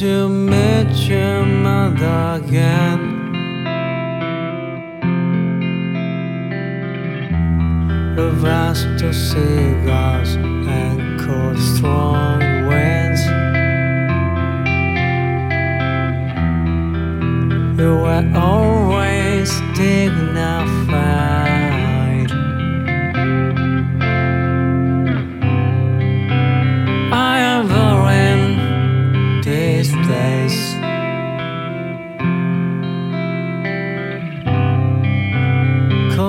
meet your mother again. The vast cigars and cold strong winds. You were always dignified.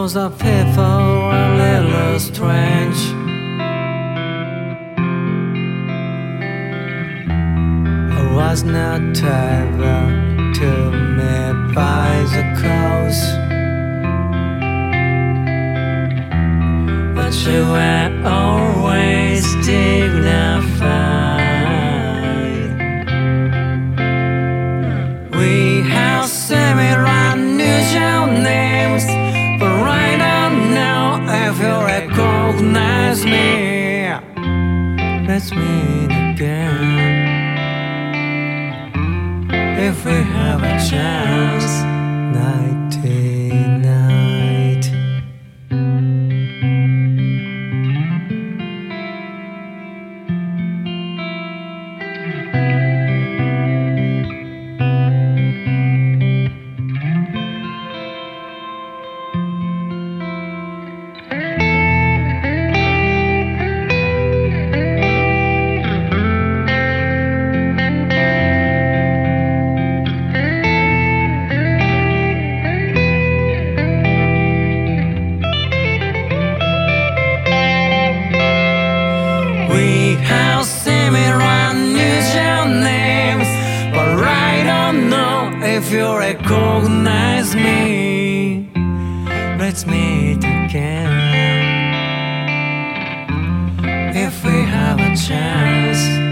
Cause the people are a little strange. I was not tethered to me bicycles. But you were always dignified. Recognize me. Let's meet again. If we have a chance, you recognize me. Let's meet again if we have a chance.